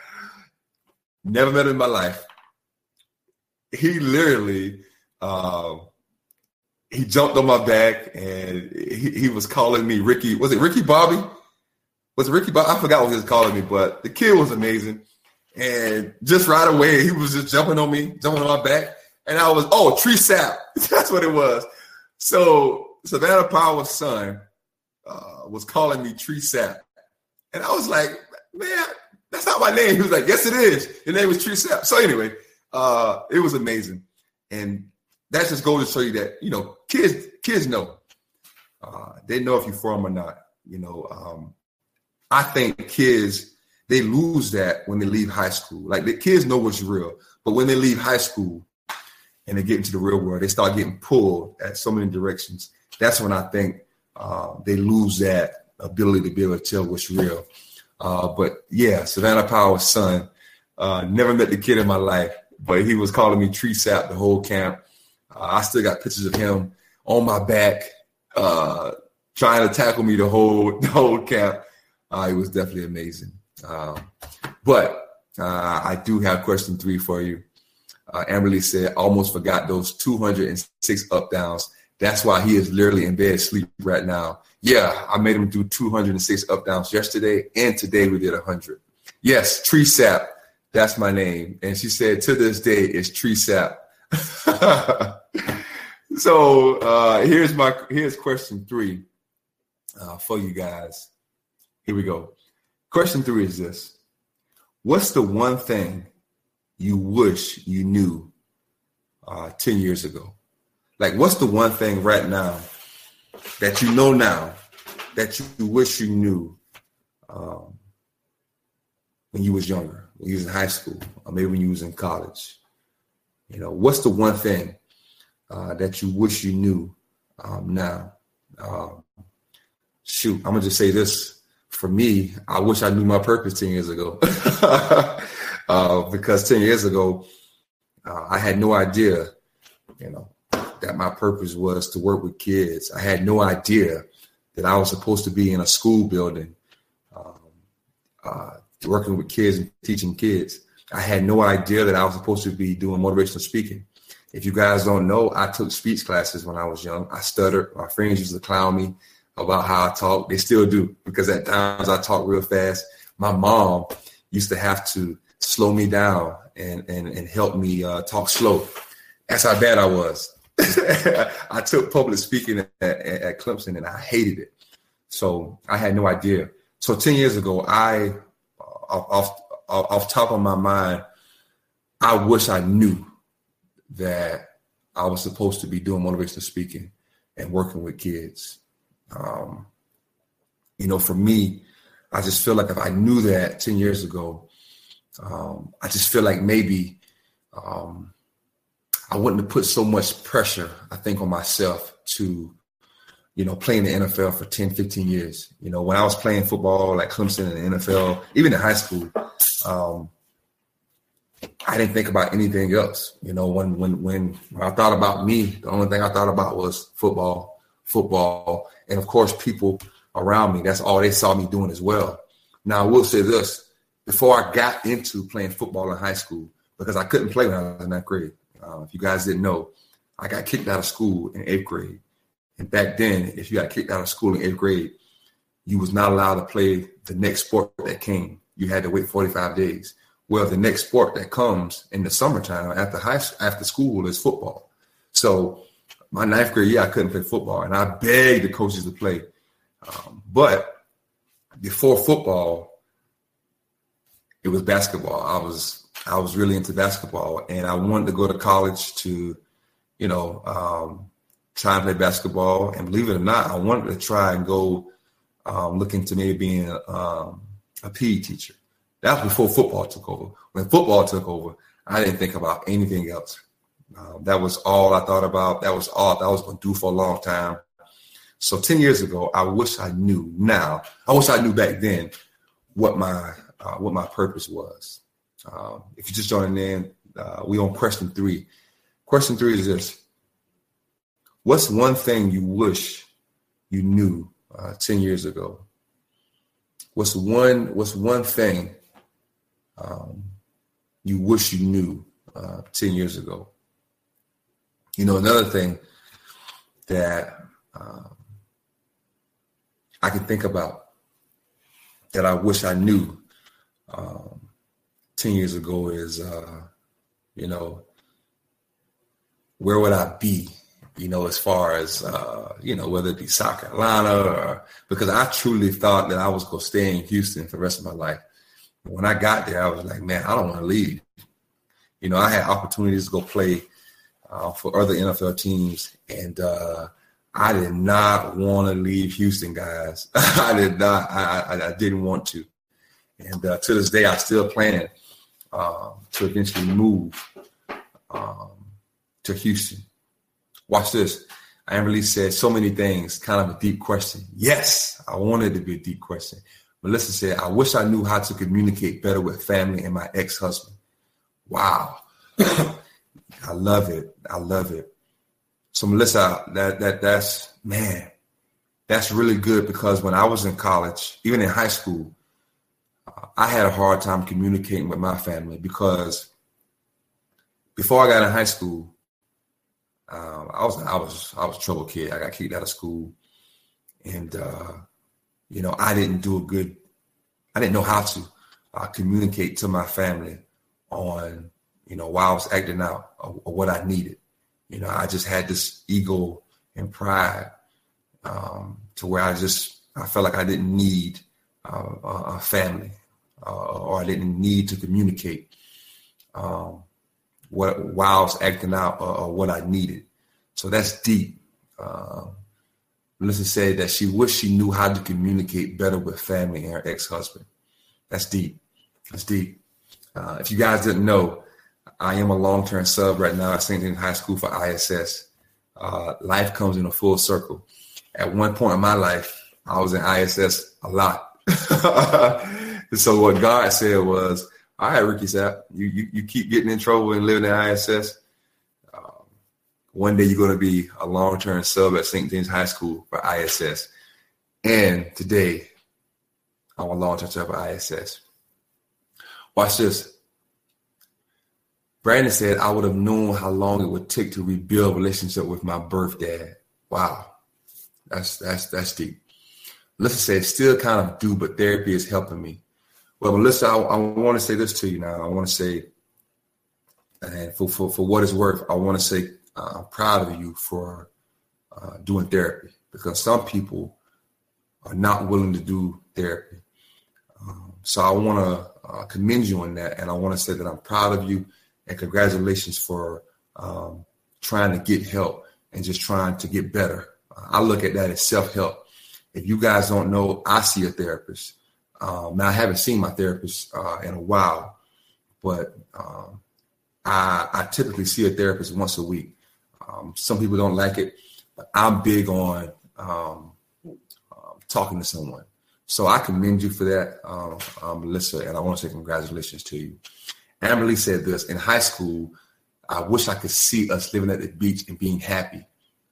never met him in my life. He literally, uh, he jumped on my back and he, he was calling me Ricky. Was it Ricky Bobby? Was it Ricky Bobby? I forgot what he was calling me, but the kid was amazing. And just right away, he was just jumping on me, jumping on my back. And I was, oh, tree sap. That's what it was. So Savannah Power's son uh, was calling me Tree Sap. And I was like, man, that's not my name. He was like, yes, it is. Your name is Tree Sap. So anyway, uh, it was amazing. And that just goes to show you that, you know, kids, kids know. Uh, they know if you're them or not. You know, um, I think kids, they lose that when they leave high school. Like the kids know what's real, but when they leave high school and they get into the real world, they start getting pulled at so many directions that's when I think uh, they lose that ability to be able to tell what's real. Uh, but yeah, Savannah Power's son. Uh, never met the kid in my life, but he was calling me tree sap the whole camp. Uh, I still got pictures of him on my back, uh, trying to tackle me the whole the whole camp. Uh, it was definitely amazing. Um, but uh, I do have question three for you. Uh, Amberly said, almost forgot those 206 up downs. That's why he is literally in bed asleep right now. Yeah, I made him do 206 up downs yesterday, and today we did 100. Yes, Tree Sap, that's my name. And she said, to this day, it's Tree Sap. so uh, here's my here's question three uh, for you guys. Here we go. Question three is this: What's the one thing you wish you knew uh, ten years ago? Like, what's the one thing right now that you know now that you wish you knew um, when you was younger, when you was in high school, or maybe when you was in college? You know, what's the one thing uh, that you wish you knew um, now? Um, shoot, I'm gonna just say this. For me, I wish I knew my purpose 10 years ago. uh, because 10 years ago, uh, I had no idea, you know, that my purpose was to work with kids. I had no idea that I was supposed to be in a school building, um, uh, working with kids and teaching kids. I had no idea that I was supposed to be doing motivational speaking. If you guys don't know, I took speech classes when I was young. I stuttered. My friends used to clown me about how I talk. They still do because at times I talk real fast. My mom used to have to slow me down and and, and help me uh, talk slow. That's how bad I was. I took public speaking at, at, at, Clemson and I hated it. So I had no idea. So 10 years ago, I, off, off, top of my mind, I wish I knew that I was supposed to be doing motivational speaking and working with kids. Um, you know, for me, I just feel like if I knew that 10 years ago, um, I just feel like maybe um, I wouldn't have put so much pressure, I think, on myself to, you know, playing the NFL for 10, 15 years. You know, when I was playing football like Clemson and the NFL, even in high school, um, I didn't think about anything else. You know, when, when when when I thought about me, the only thing I thought about was football, football, and of course, people around me. That's all they saw me doing as well. Now, I will say this: before I got into playing football in high school, because I couldn't play when I was in that grade, uh, if you guys didn't know, I got kicked out of school in eighth grade. And back then, if you got kicked out of school in eighth grade, you was not allowed to play the next sport that came. You had to wait 45 days. Well, the next sport that comes in the summertime after high after school is football. So my ninth grade year, I couldn't play football, and I begged the coaches to play. Um, but before football, it was basketball. I was I was really into basketball, and I wanted to go to college to, you know, um, try and play basketball. And believe it or not, I wanted to try and go um, looking to maybe being a, um, a PE teacher. That was before football took over. When football took over, I didn't think about anything else. Um, that was all I thought about. That was all I was going to do for a long time. So 10 years ago, I wish I knew now. I wish I knew back then what my uh, what my purpose was. Um, if you're just joining in, uh, we on question three. Question three is this: What's one thing you wish you knew uh, ten years ago? What's one What's one thing um, you wish you knew uh, ten years ago? You know, another thing that um, I can think about that I wish I knew um, 10 years ago is, uh, you know, where would I be, you know, as far as, uh, you know, whether it be South Carolina or because I truly thought that I was going to stay in Houston for the rest of my life. When I got there, I was like, man, I don't want to leave. You know, I had opportunities to go play uh, for other NFL teams, and uh, I did not want to leave Houston, guys. I did not. I, I, I, didn't want to. And uh, to this day, I still plan um, to eventually move um, to Houston. Watch this. I really said so many things, kind of a deep question. Yes, I wanted to be a deep question. Melissa said, I wish I knew how to communicate better with family and my ex-husband. Wow. I love it. I love it. So Melissa, that that that's man, that's really good because when I was in college, even in high school, I had a hard time communicating with my family because before I got in high school, um, I was I was I was a trouble kid. I got kicked out of school, and uh, you know I didn't do a good. I didn't know how to uh, communicate to my family on you know why I was acting out or, or, what I needed. You know I just had this ego and pride um, to where I just I felt like I didn't need uh, a family uh, or I didn't need to communicate. Um, what while I was acting out or, or what I needed. So that's deep. Uh, Melissa said that she wished she knew how to communicate better with family and her ex-husband. That's deep. That's deep. Uh, if you guys didn't know, I am a long-term sub right now at St. James High School for ISS. Uh, life comes in a full circle. At one point in my life, I was in ISS a lot. so what God said was, all right, Ricky Sapp, you, you, you keep getting in trouble and living in ISS. Um, one day you're going to be a long-term sub at St. James High School for ISS. And today, I'm a long-term sub for ISS. Watch this. Brandon said, I would have known how long it would take to rebuild a relationship with my birth dad. Wow. That's that's that's deep. Melissa said, still kind of do, but therapy is helping me. Well, Melissa, I, I want to say this to you now. I want to say, and for, for, for what it's worth, I want to say uh, I'm proud of you for uh, doing therapy because some people are not willing to do therapy. Um, so I want to uh, commend you on that, and I want to say that I'm proud of you and congratulations for um, trying to get help and just trying to get better. I look at that as self help. If you guys don't know, I see a therapist. Um, now I haven't seen my therapist uh, in a while, but um, I, I, typically see a therapist once a week. Um, some people don't like it, but I'm big on um, uh, talking to someone. So I commend you for that, um, Melissa, and I want to say congratulations to you. Emily said this in high school. I wish I could see us living at the beach and being happy.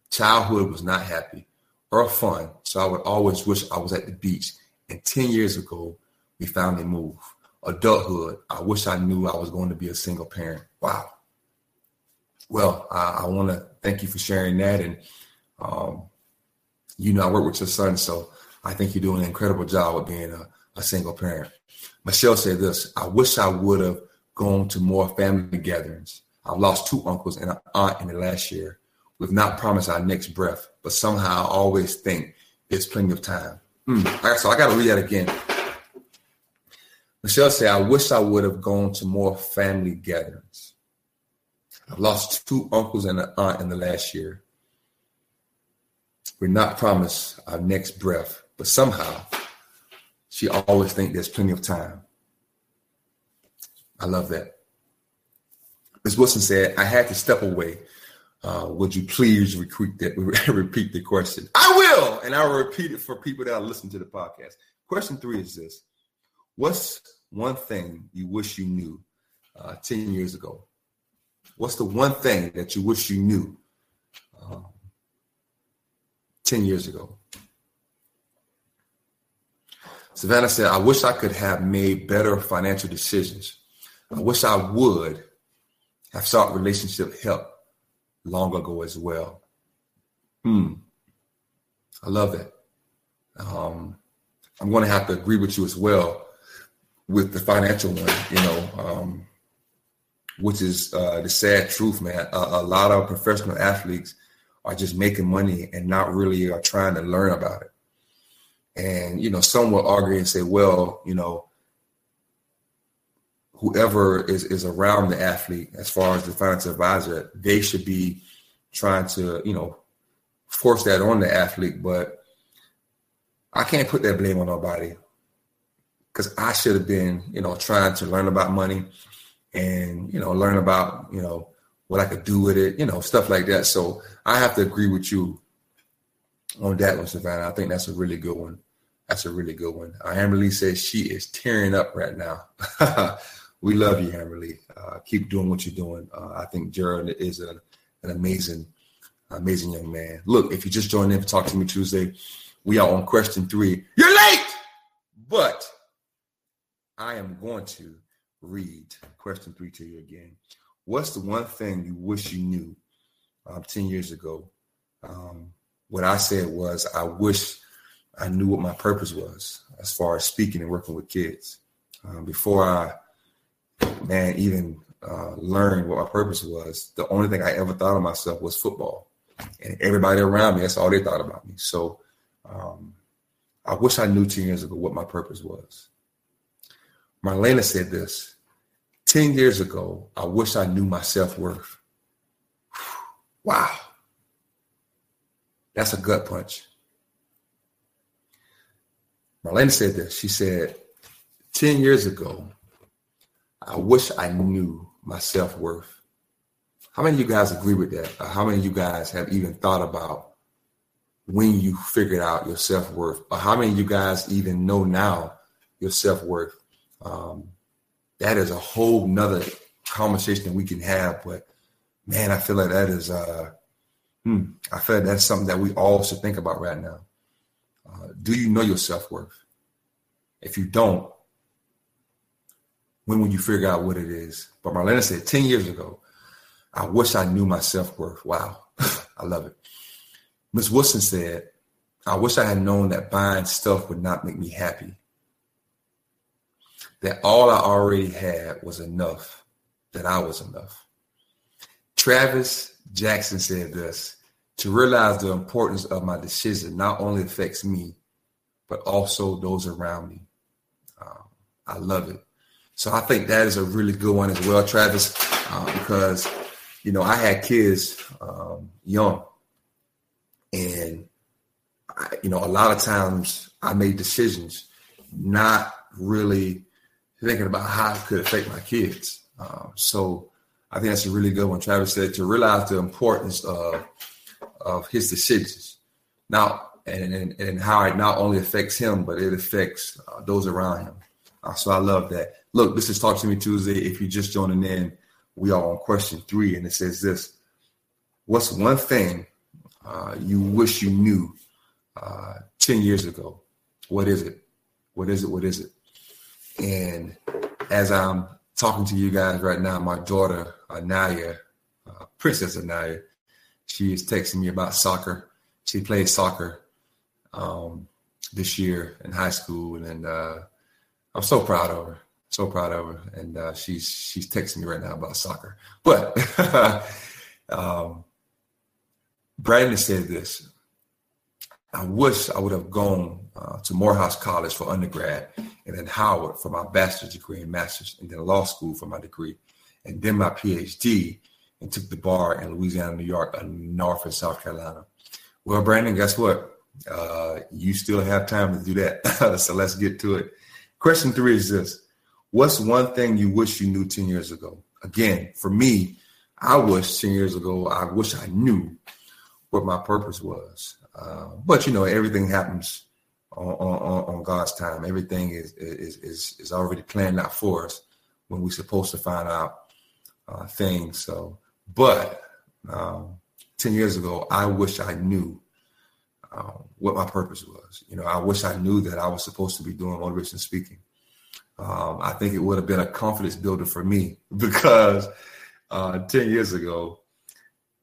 Childhood was not happy or fun, so I would always wish I was at the beach and 10 years ago, we finally moved. Adulthood, I wish I knew I was going to be a single parent. Wow. Well, I, I want to thank you for sharing that. And, um, you know, I work with your son, so I think you're doing an incredible job of being a, a single parent. Michelle said this I wish I would have gone to more family gatherings. I've lost two uncles and an aunt in the last year. We've not promised our next breath, but somehow I always think there's plenty of time. Mm. So I got to read that again. Michelle said, I wish I would have gone to more family gatherings. I've lost two uncles and an aunt in the last year. We're not promised our next breath, but somehow she always thinks there's plenty of time. I love that. Ms. Wilson said, I had to step away uh, would you please repeat that, repeat the question? I will, and I will repeat it for people that listen to the podcast. Question three is this: What's one thing you wish you knew uh, ten years ago? What's the one thing that you wish you knew uh, ten years ago? Savannah said, "I wish I could have made better financial decisions. I wish I would have sought relationship help long ago as well. Hmm. I love that. Um, I'm going to have to agree with you as well with the financial one, you know, um, which is uh, the sad truth, man. A, a, lot of professional athletes are just making money and not really are trying to learn about it. And, you know, some will argue and say, well, you know, whoever is, is around the athlete as far as the financial advisor, they should be trying to, you know, force that on the athlete. But I can't put that blame on nobody because I should have been, you know, trying to learn about money and, you know, learn about, you know, what I could do with it, you know, stuff like that. So I have to agree with you on that one, Savannah. I think that's a really good one. That's a really good one. Uh, Amberly says she is tearing up right now. we love you, Amberly. Uh, keep doing what you're doing. Uh, I think Gerald is a, an amazing, amazing young man. Look, if you just joined in for Talk to Me Tuesday, we are on question three. You're late, but I am going to read question three to you again. What's the one thing you wish you knew um, 10 years ago? Um, what I said was, I wish I knew what my purpose was as far as speaking and working with kids. Um, before I, man, even uh, learned what my purpose was, the only thing I ever thought of myself was football. And everybody around me, that's all they thought about me. So um, I wish I knew 10 years ago what my purpose was. Marlena said this 10 years ago, I wish I knew my self worth. Wow. That's a gut punch. Marlena said this. She said, 10 years ago, I wish I knew my self worth. How many of you guys agree with that? Or how many of you guys have even thought about when you figured out your self worth? Or how many of you guys even know now your self worth? Um, that is a whole nother conversation we can have. But man, I feel like that is, uh, hmm, I feel like that's something that we all should think about right now. Uh, do you know your self worth? If you don't, when will you figure out what it is? But Marlena said 10 years ago, I wish I knew my self worth. Wow, I love it. Miss Wilson said, I wish I had known that buying stuff would not make me happy. That all I already had was enough, that I was enough. Travis Jackson said this to realize the importance of my decision not only affects me, but also those around me. Um, I love it. So I think that is a really good one as well, Travis, uh, because you know I had kids um, young, and I, you know a lot of times I made decisions not really thinking about how it could affect my kids. Uh, so I think that's a really good one. Travis said to realize the importance of of his decisions. Now, and, and, and how it not only affects him, but it affects uh, those around him. Uh, so I love that. Look, this is Talk to Me Tuesday. If you're just joining in, we are on question three, and it says this What's one thing uh, you wish you knew uh, 10 years ago? What is it? What is it? What is it? And as I'm talking to you guys right now, my daughter, Anaya, uh, Princess Anaya, she is texting me about soccer. She played soccer um, this year in high school, and uh, I'm so proud of her. So proud of her, and uh, she's she's texting me right now about soccer. But um, Brandon said this. I wish I would have gone uh, to Morehouse College for undergrad, and then Howard for my bachelor's degree and master's, and then law school for my degree, and then my PhD and took the bar in Louisiana, New York, and North and South Carolina. Well, Brandon, guess what? Uh, you still have time to do that. so let's get to it. Question three is this What's one thing you wish you knew 10 years ago? Again, for me, I wish 10 years ago, I wish I knew what my purpose was. Uh, but you know, everything happens on, on, on God's time. Everything is, is, is, is already planned out for us when we're supposed to find out uh, things. So but um, 10 years ago, I wish I knew uh, what my purpose was. You know, I wish I knew that I was supposed to be doing motivation speaking. Um, I think it would have been a confidence builder for me because uh, 10 years ago,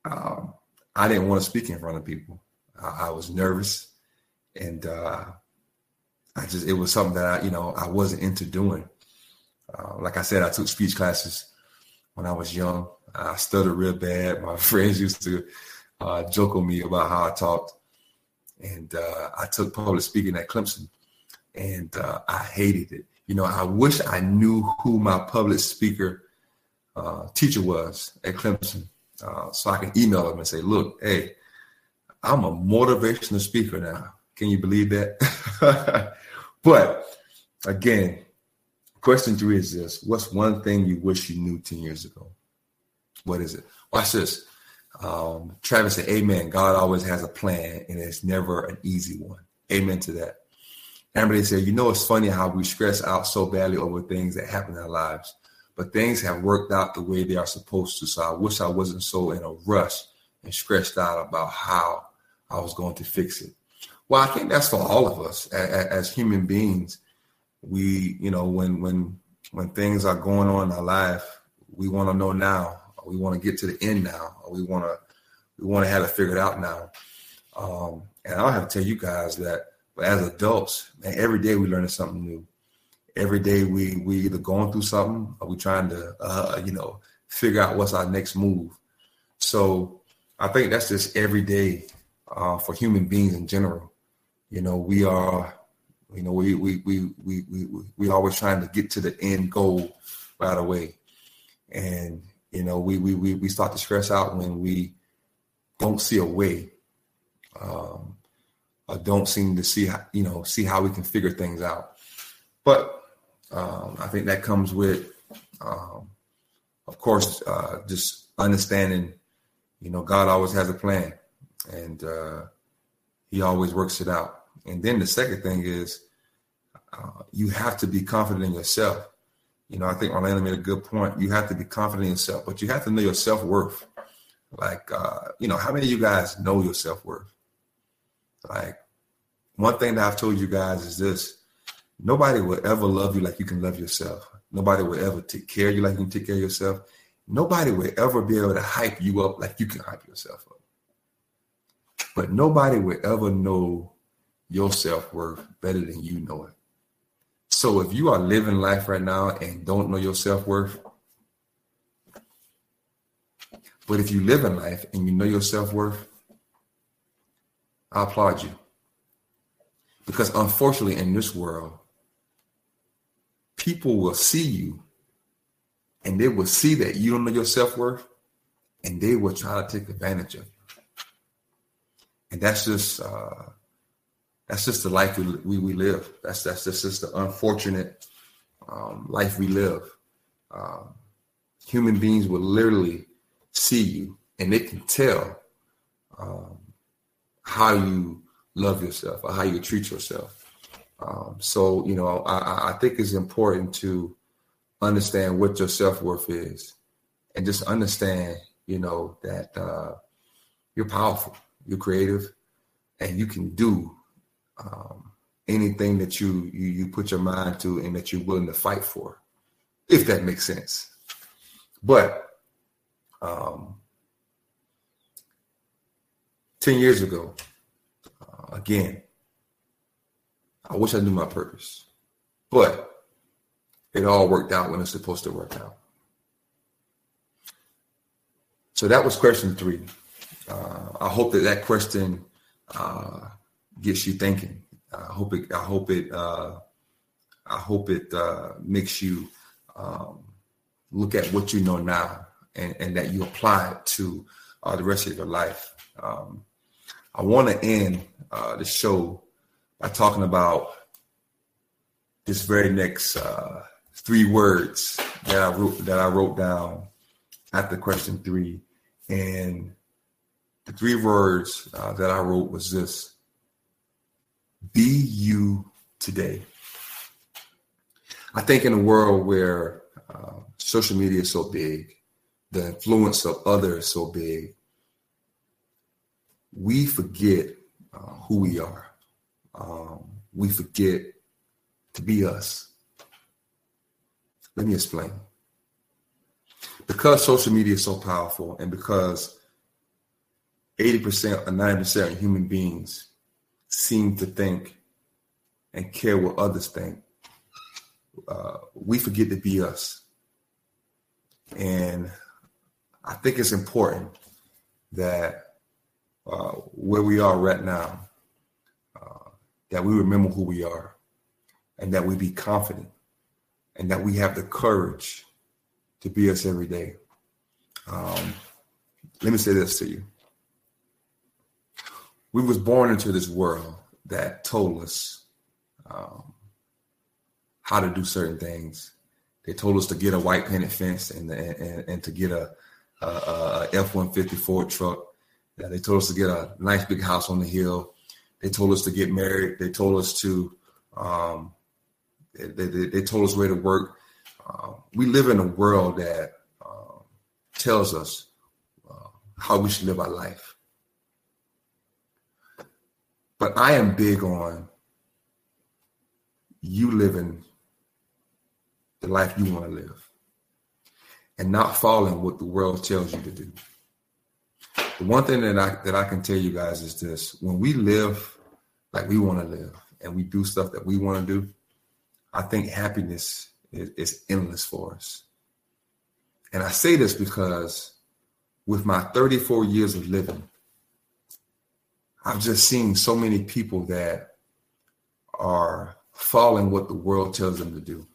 um, I didn't want to speak in front of people. I, I was nervous and uh, I just, it was something that I, you know, I wasn't into doing. Uh, like I said, I took speech classes when I was young. I stuttered real bad. My friends used to uh, joke on me about how I talked. And uh, I took public speaking at Clemson, and uh, I hated it. You know, I wish I knew who my public speaker uh, teacher was at Clemson, uh, so I can email him and say, "Look, hey, I'm a motivational speaker now. Can you believe that?" but again, question three is this: What's one thing you wish you knew ten years ago? What is it? Watch this. Um, Travis said, Amen. God always has a plan, and it's never an easy one. Amen to that. Amber, they said, you know, it's funny how we stress out so badly over things that happen in our lives, but things have worked out the way they are supposed to. So I wish I wasn't so in a rush and stressed out about how I was going to fix it. Well, I think that's for all of us as, as human beings. We, you know, when when when things are going on in our life, we want to know now. We want to get to the end now. we want to we want to have it figured out now. Um, and I'll have to tell you guys that but as adults, man, every day we learning something new. Every day we we either going through something or we trying to uh, you know figure out what's our next move. So I think that's just every day uh, for human beings in general. You know, we are, you know, we we we we we we always trying to get to the end goal right away, and you know, we we we we start to stress out when we don't see a way. Um, uh, don't seem to see how, you know see how we can figure things out. But um, I think that comes with, um, of course, uh, just understanding. You know, God always has a plan, and uh, He always works it out. And then the second thing is, uh, you have to be confident in yourself. You know, I think Orlando made a good point. You have to be confident in yourself, but you have to know your self worth. Like, uh, you know, how many of you guys know your self worth? Like one thing that I've told you guys is this: nobody will ever love you like you can love yourself. Nobody will ever take care of you like you can take care of yourself. Nobody will ever be able to hype you up like you can hype yourself up. But nobody will ever know your self worth better than you know it. So if you are living life right now and don't know your self worth, but if you live in life and you know your self worth, I applaud you. Because unfortunately, in this world, people will see you and they will see that you don't know your self worth and they will try to take advantage of you. And that's just, uh, that's just the life we, we, live. That's, that's just, just the unfortunate um, life we live. Um, human beings will literally see you and they can tell um, how you love yourself or how you treat yourself. Um, so, you know, I, I think it's important to understand what your self worth is and just understand, you know, that uh, you're powerful, you're creative, and you can do um, anything that you, you you put your mind to and that you're willing to fight for, if that makes sense. But um, ten years ago, uh, again, I wish I knew my purpose, but it all worked out when it's supposed to work out. So that was question three. Uh, I hope that that question uh, gets you thinking. I hope it. I hope it. Uh, I hope it uh, makes you um, look at what you know now and, and that you apply it to uh, the rest of your life. Um, I want to end uh, the show by talking about this very next uh, three words that I wrote that I wrote down after question three, and the three words uh, that I wrote was this: "Be you today." I think in a world where uh, social media is so big, the influence of others so big, we forget uh, who we are. Um, we forget to be us. Let me explain. Because social media is so powerful and because 80% or 90% of human beings seem to think and care what others think, uh, we forget to be us. And I think it's important that uh, where we are right now, uh, that we remember who we are and that we be confident and that we have the courage to be us every day. Um, let me say this to you. We was born into this world that told us um, how to do certain things. They told us to get a white painted fence and, and, and to get a, a, a F-150 Ford truck yeah, they told us to get a nice big house on the hill. They told us to get married. They told us to Um, they, they, they, told us where to work. Uh, we live in a world that uh, tells us uh, how we should live our life. But I am big on you living the life you want to live and not following what the world tells you to do. The one thing that I that I can tell you guys is this: when we live like we want to live and we do stuff that we want to do, I think happiness is, is endless for us. And I say this because with my 34 years of living, I've just seen so many people that are following what the world tells them to do.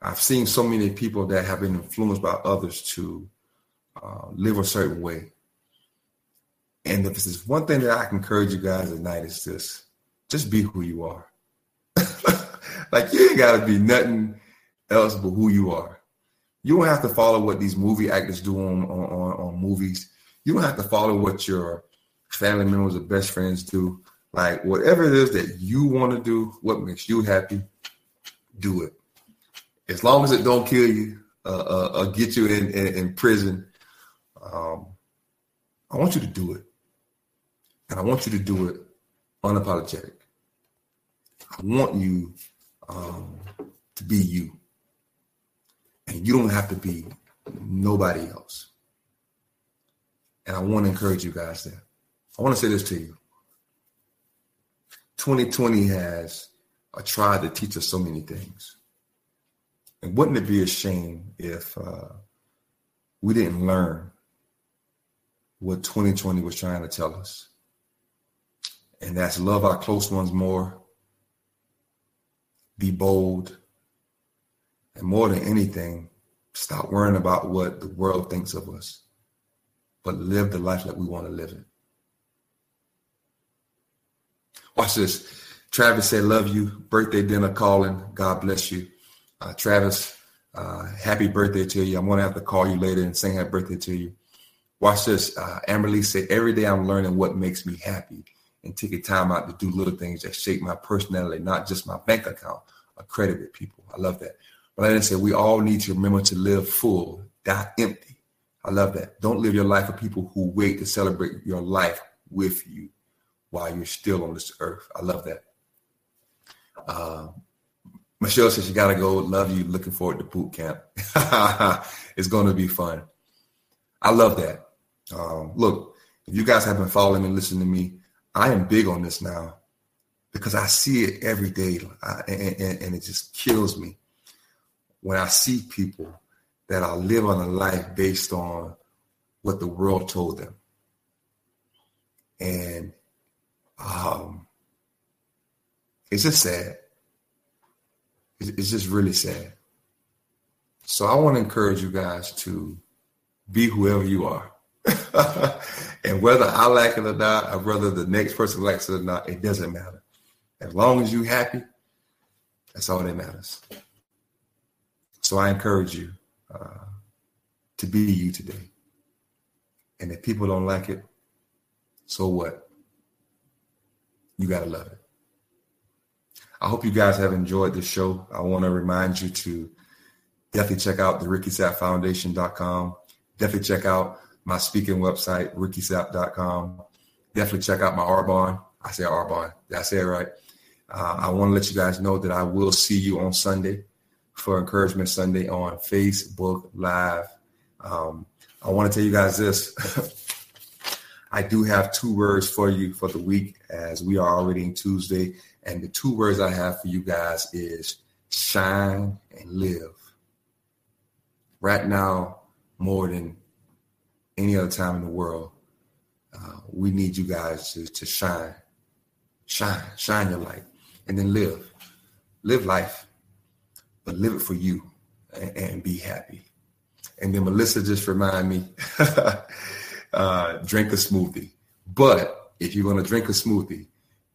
I've seen so many people that have been influenced by others to uh, live a certain way. And if there's one thing that I can encourage you guys tonight is this: just be who you are. like you ain't gotta be nothing else but who you are. You don't have to follow what these movie actors do on, on, on movies. You don't have to follow what your family members or best friends do. Like whatever it is that you want to do, what makes you happy, do it. As long as it don't kill you, uh, uh, get you in, in, in prison, um, I want you to do it. And I want you to do it unapologetic. I want you um, to be you. And you don't have to be nobody else. And I want to encourage you guys there. I want to say this to you. 2020 has uh, tried to teach us so many things. And wouldn't it be a shame if uh, we didn't learn what 2020 was trying to tell us? And that's love our close ones more, be bold, and more than anything, stop worrying about what the world thinks of us, but live the life that we want to live it. Watch this. Travis said, Love you. Birthday dinner calling. God bless you. Uh, Travis, uh, happy birthday to you. I'm going to have to call you later and sing happy birthday to you. Watch this. Uh, Amberly said, Every day I'm learning what makes me happy and taking time out to do little things that shape my personality, not just my bank account or credit with people. I love that. But like I said, we all need to remember to live full, not empty. I love that. Don't live your life for people who wait to celebrate your life with you while you're still on this earth. I love that. Uh, Michelle says you gotta go. Love you. Looking forward to boot camp. it's going to be fun. I love that. Um, look, if you guys have been following and listening to me, I am big on this now because I see it every day, I, and, and, and it just kills me when I see people that are living a life based on what the world told them. And um, it's just sad. It's just really sad. So I want to encourage you guys to be whoever you are. and whether I like it or not, or whether the next person likes it or not, it doesn't matter. As long as you're happy, that's all that matters. So I encourage you uh, to be you today. And if people don't like it, so what? You got to love it. I hope you guys have enjoyed this show. I want to remind you to definitely check out the RickySappFoundation.com. Definitely check out my speaking website, RickySapp.com. Definitely check out my Arbonne. I say Arbonne. Did I say it right? Uh, I want to let you guys know that I will see you on Sunday for Encouragement Sunday on Facebook Live. Um, I want to tell you guys this. I do have two words for you for the week as we are already in Tuesday. And the two words I have for you guys is shine and live. Right now, more than any other time in the world, uh, we need you guys to, to shine, shine, shine your light, and then live. Live life, but live it for you and, and be happy. And then Melissa just remind me uh, drink a smoothie. But if you're going to drink a smoothie,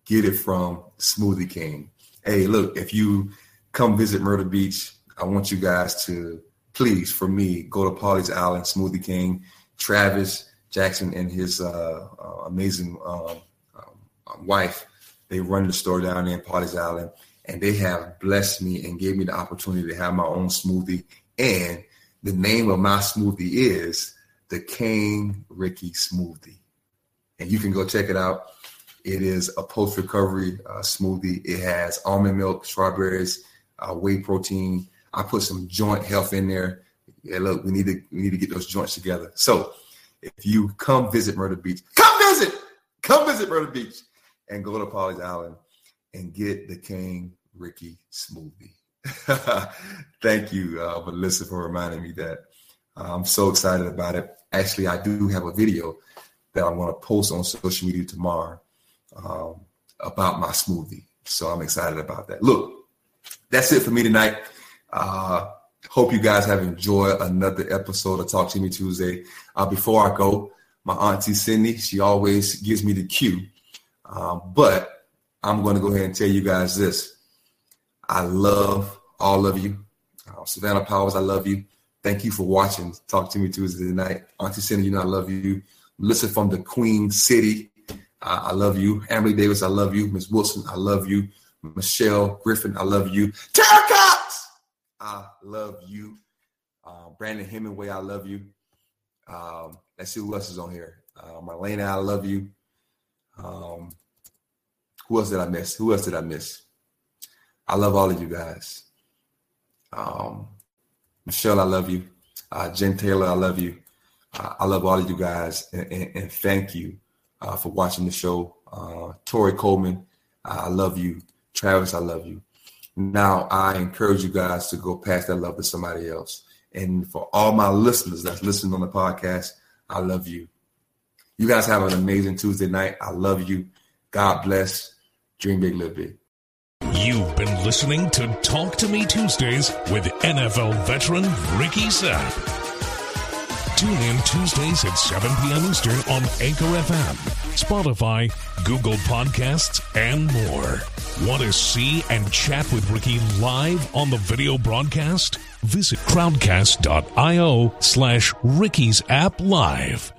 get it from Smoothie King. Hey, look, if you come visit Myrtle Beach, I want you guys to please, for me, go to Pawleys Island Smoothie King. Travis Jackson and his uh, uh, amazing um, um, wife, they run the store down there in Pawleys Island. and they have blessed me and gave me the opportunity to have my own smoothie. And the name of my smoothie is the King Ricky Smoothie. And you can go check it out. It is a post recovery uh, smoothie. It has almond milk, strawberries, uh, whey protein. I put some joint health in there. Yeah, look, we need to we need to get those joints together. So if you come visit Myrtle Beach, come visit, come visit Myrtle Beach, and go to Pawleys Island and get the King Ricky smoothie. Thank you, uh, Melissa, for reminding me that. Uh, I'm so excited about it. Actually, I do have a video that I'm going to post on social media tomorrow um, about my smoothie. So I'm excited about that. Look, that's it for me tonight. Uh, hope you guys have enjoyed another episode of Talk to Me Tuesday. Uh, before I go, my auntie Cindy, she always gives me the cue. Um, but I'm going to go ahead and tell you guys this. I love all of you. Uh, Savannah Powers, I love you. Thank you for watching Talk to Me Tuesday tonight. Auntie Cindy, you know I love you. Listen from the Queen City, uh, I love you. Emily Davis, I love you. Miss Wilson, I love you. Michelle Griffin, I love you. Tara Cox, I love you. Uh, Brandon Hemingway, I love you. Um, let's see who else is on here. Uh, Marlena, I love you. Um, who else did I miss? Who else did I miss? I love all of you guys. Um, Michelle, I love you. Uh, Jen Taylor, I love you. Uh, I love all of you guys, and, and, and thank you uh, for watching the show. Uh, Tori Coleman, I love you. Travis, I love you. Now, I encourage you guys to go pass that love to somebody else. And for all my listeners that's listening on the podcast, I love you. You guys have an amazing Tuesday night. I love you. God bless. Dream big, live big. You've been listening to Talk to Me Tuesdays with NFL veteran Ricky Sapp. Tune in Tuesdays at 7 p.m. Eastern on Anchor FM, Spotify, Google Podcasts, and more. Want to see and chat with Ricky live on the video broadcast? Visit crowdcast.io slash Ricky Sapp live.